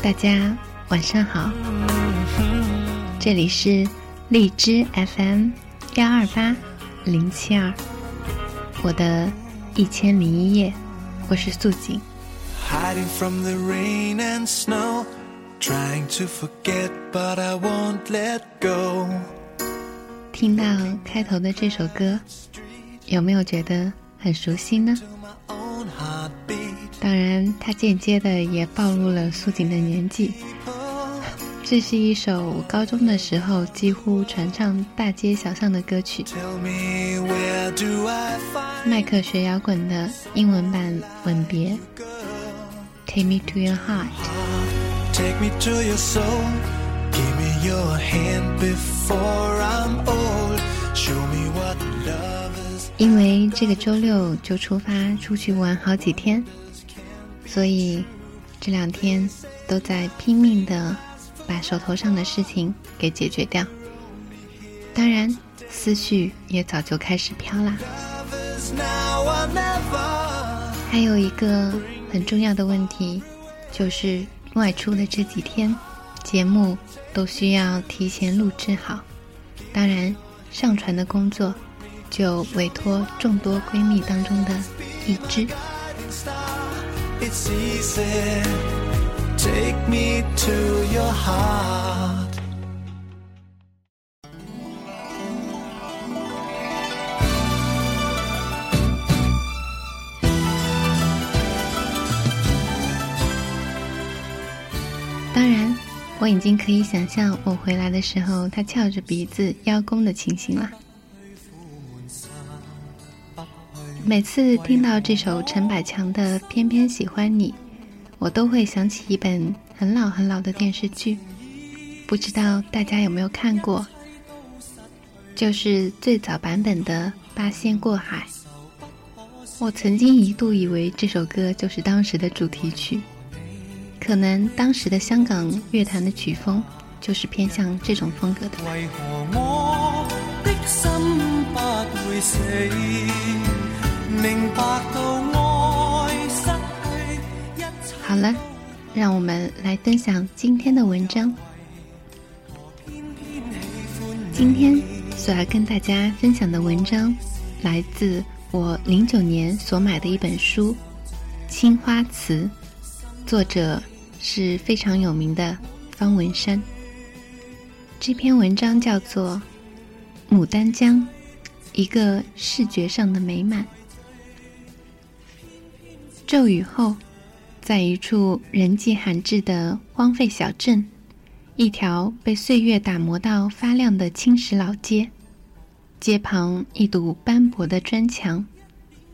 大家晚上好，这里是荔枝 FM 幺二八零七二，我的一千零一夜，我是素锦。听到开头的这首歌，有没有觉得很熟悉呢？当然，它间接的也暴露了素锦的年纪。这是一首我高中的时候几乎传唱大街小巷的歌曲，迈克学摇滚的英文版《吻别》，Take me to your heart，Take me to your soul，Give me your hand before I'm old，Show me what love is。因为这个周六就出发出去玩好几天。所以，这两天都在拼命的把手头上的事情给解决掉。当然，思绪也早就开始飘啦。还有一个很重要的问题，就是外出的这几天，节目都需要提前录制好。当然，上传的工作就委托众多闺蜜当中的一只。It's easy. Take me to your heart. 当然，我已经可以想象我回来的时候，他翘着鼻子邀功的情形了。每次听到这首陈百强的《偏偏喜欢你》，我都会想起一本很老很老的电视剧，不知道大家有没有看过？就是最早版本的《八仙过海》。我曾经一度以为这首歌就是当时的主题曲，可能当时的香港乐坛的曲风就是偏向这种风格的。为何我的心不会死？明白到爱失去好了，让我们来分享今天的文章。今天所要跟大家分享的文章，来自我零九年所买的一本书《青花瓷》，作者是非常有名的方文山。这篇文章叫做《牡丹江》，一个视觉上的美满。骤雨后，在一处人迹罕至的荒废小镇，一条被岁月打磨到发亮的青石老街，街旁一堵斑驳的砖墙，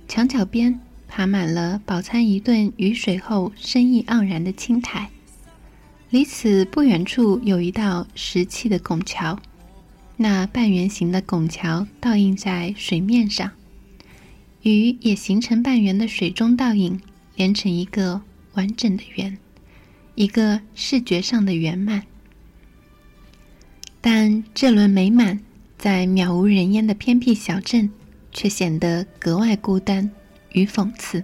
墙角边爬满了饱餐一顿雨水后生意盎然的青苔。离此不远处有一道石砌的拱桥，那半圆形的拱桥倒映在水面上。雨也形成半圆的水中倒影，连成一个完整的圆，一个视觉上的圆满。但这轮美满，在渺无人烟的偏僻小镇，却显得格外孤单与讽刺。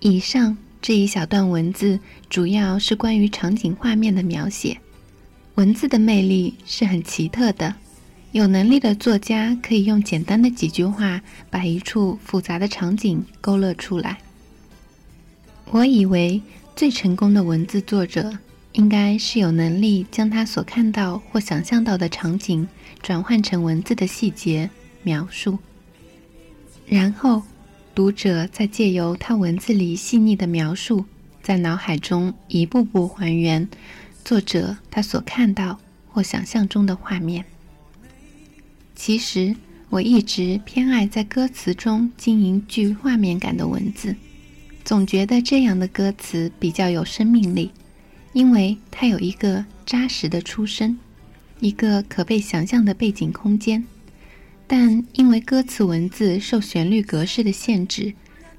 以上这一小段文字，主要是关于场景画面的描写。文字的魅力是很奇特的。有能力的作家可以用简单的几句话把一处复杂的场景勾勒出来。我以为最成功的文字作者应该是有能力将他所看到或想象到的场景转换成文字的细节描述，然后读者再借由他文字里细腻的描述，在脑海中一步步还原作者他所看到或想象中的画面。其实我一直偏爱在歌词中经营具画面感的文字，总觉得这样的歌词比较有生命力，因为它有一个扎实的出身，一个可被想象的背景空间。但因为歌词文字受旋律格式的限制，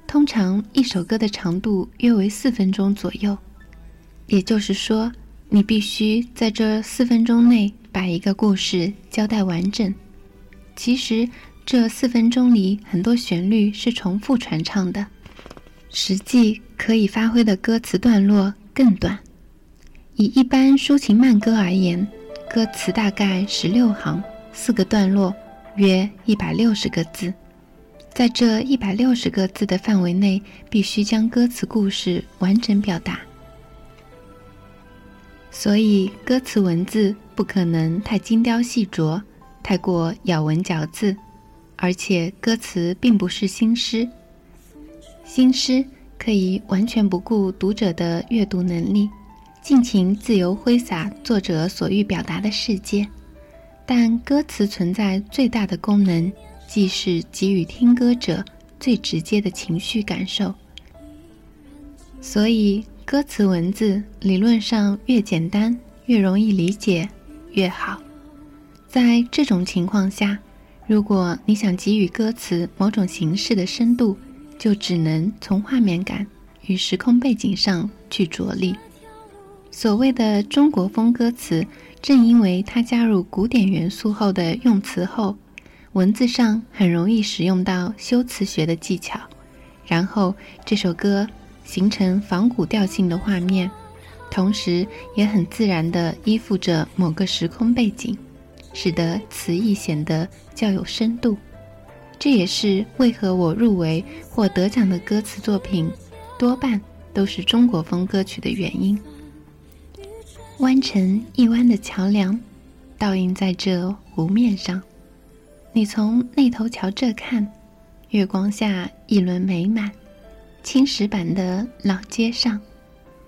通常一首歌的长度约为四分钟左右，也就是说，你必须在这四分钟内把一个故事交代完整。其实，这四分钟里很多旋律是重复传唱的，实际可以发挥的歌词段落更短，以一般抒情慢歌而言，歌词大概十六行，四个段落，约一百六十个字。在这一百六十个字的范围内，必须将歌词故事完整表达。所以，歌词文字不可能太精雕细琢，太过咬文嚼字，而且歌词并不是新诗。新诗可以完全不顾读者的阅读能力。尽情自由挥洒作者所欲表达的世界，但歌词存在最大的功能，即是给予听歌者最直接的情绪感受。所以，歌词文字理论上越简单、越容易理解越好。在这种情况下，如果你想给予歌词某种形式的深度，就只能从画面感与时空背景上去着力。所谓的中国风歌词，正因为它加入古典元素后的用词后，文字上很容易使用到修辞学的技巧，然后这首歌形成仿古调性的画面，同时也很自然地依附着某个时空背景，使得词意显得较有深度。这也是为何我入围或得奖的歌词作品，多半都是中国风歌曲的原因。弯成一弯的桥梁，倒映在这湖面上。你从那头桥这看，月光下一轮美满。青石板的老街上，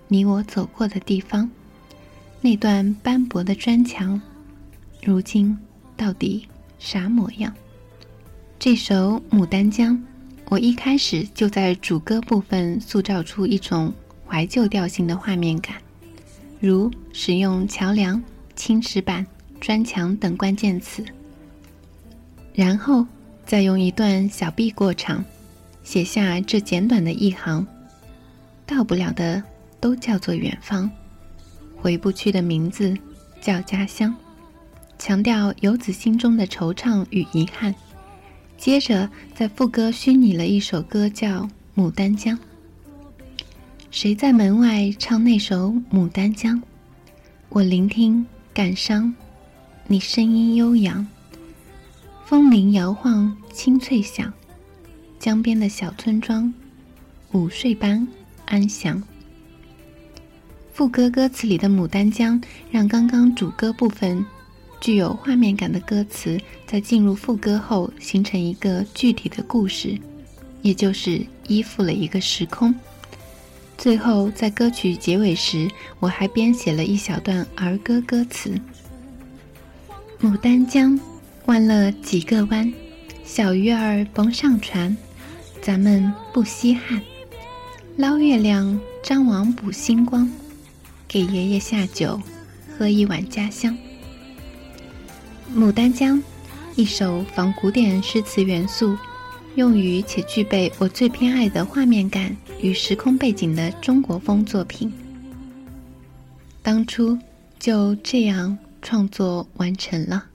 你我走过的地方，那段斑驳的砖墙，如今到底啥模样？这首《牡丹江》，我一开始就在主歌部分塑造出一种怀旧调性的画面感。如使用桥梁、青石板、砖墙等关键词，然后再用一段小臂过场，写下这简短的一行：到不了的都叫做远方，回不去的名字叫家乡，强调游子心中的惆怅与遗憾。接着在副歌虚拟了一首歌，叫《牡丹江》。谁在门外唱那首《牡丹江》？我聆听，感伤，你声音悠扬。风铃摇晃，清脆响。江边的小村庄，午睡般安详。副歌歌词里的《牡丹江》，让刚刚主歌部分具有画面感的歌词，在进入副歌后，形成一个具体的故事，也就是依附了一个时空。最后，在歌曲结尾时，我还编写了一小段儿歌歌词：“牡丹江，弯了几个弯，小鱼儿甭上船，咱们不稀罕。捞月亮，张网捕星光，给爷爷下酒，喝一碗家乡。”《牡丹江》，一首仿古典诗词元素。用于且具备我最偏爱的画面感与时空背景的中国风作品，当初就这样创作完成了。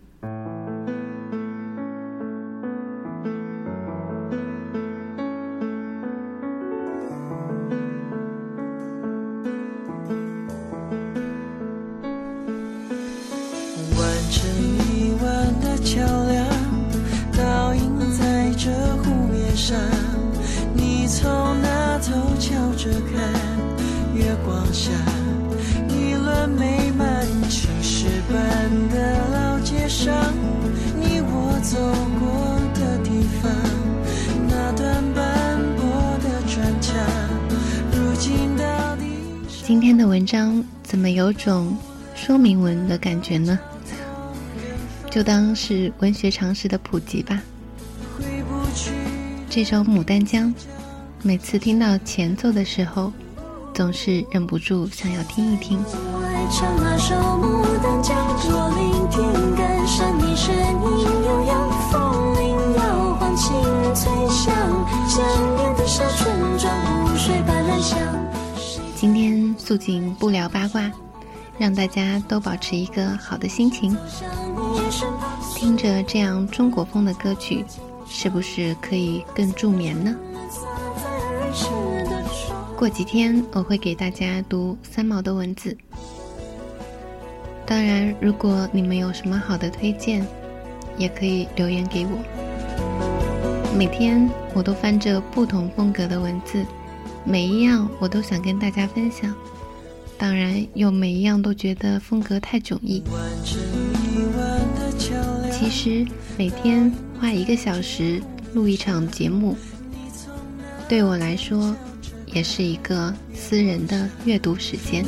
今天的文章怎么有种说明文的感觉呢？就当是文学常识的普及吧。这首《牡丹江》，每次听到前奏的时候，总是忍不住想要听一听。今天素锦不聊八卦，让大家都保持一个好的心情。听着这样中国风的歌曲，是不是可以更助眠呢？过几天我会给大家读三毛的文字。当然，如果你们有什么好的推荐，也可以留言给我。每天我都翻着不同风格的文字，每一样我都想跟大家分享。当然，又每一样都觉得风格太迥异。其实每天花一个小时录一场节目，对我来说也是一个私人的阅读时间。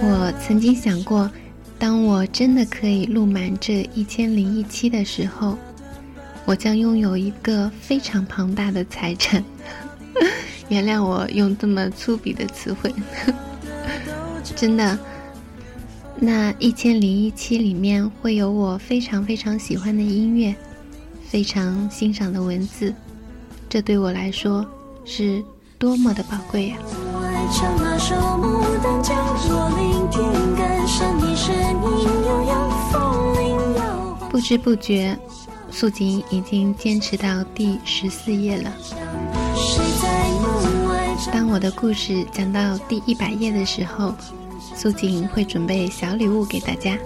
我曾经想过，当我真的可以录满这一千零一期的时候，我将拥有一个非常庞大的财产。原谅我用这么粗鄙的词汇，真的。那一千零一期里面会有我非常非常喜欢的音乐，非常欣赏的文字，这对我来说是多么的宝贵呀！不知不觉，素锦已经坚持到第十四页了。当我的故事讲到第一百页的时候。素锦会准备小礼物给大家，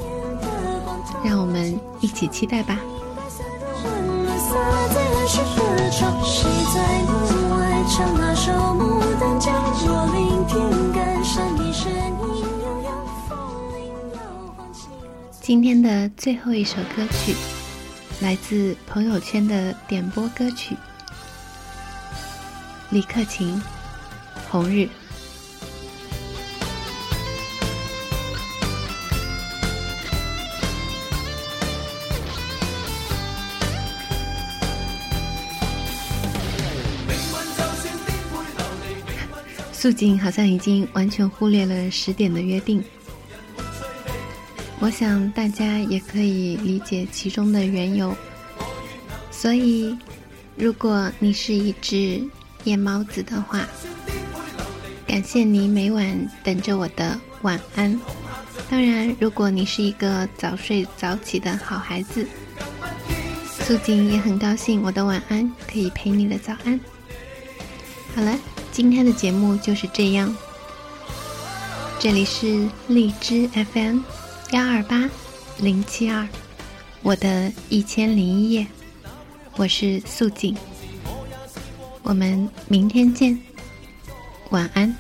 让我们一起期待吧。今天的最后一首歌曲，来自朋友圈的点播歌曲，李克勤，《红日》。素锦好像已经完全忽略了十点的约定，我想大家也可以理解其中的缘由。所以，如果你是一只夜猫子的话，感谢你每晚等着我的晚安。当然，如果你是一个早睡早起的好孩子，素锦也很高兴我的晚安可以陪你的早安。好了。今天的节目就是这样。这里是荔枝 FM 幺二八零七二，我的一千零一夜，我是素锦，我们明天见，晚安。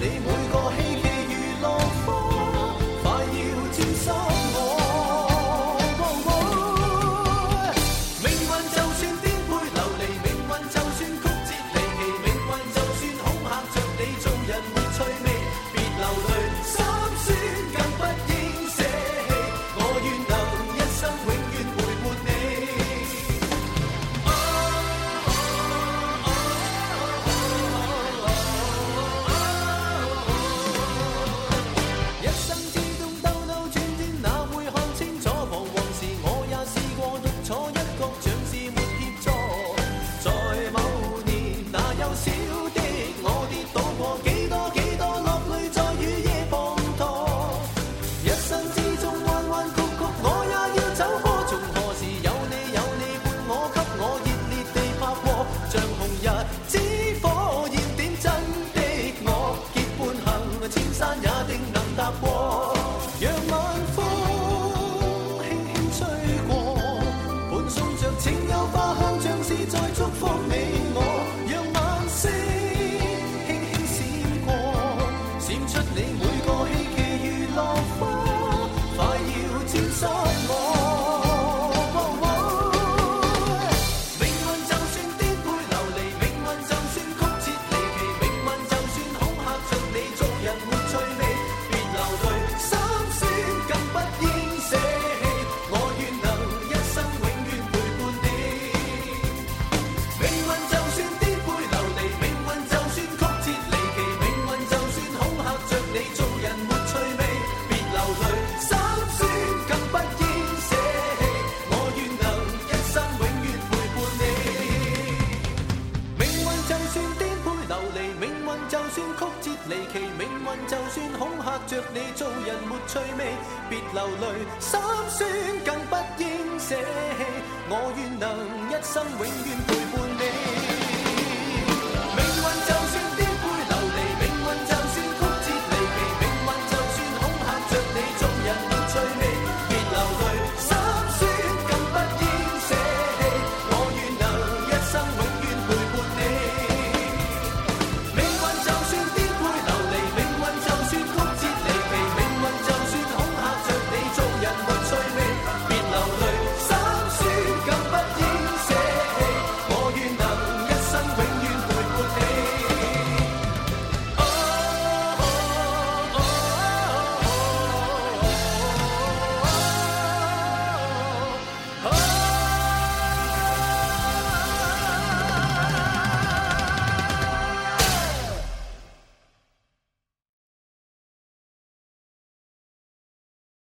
They 千山也定人没趣味，别流泪，心酸更不应舍弃。我愿能一生永远陪伴你。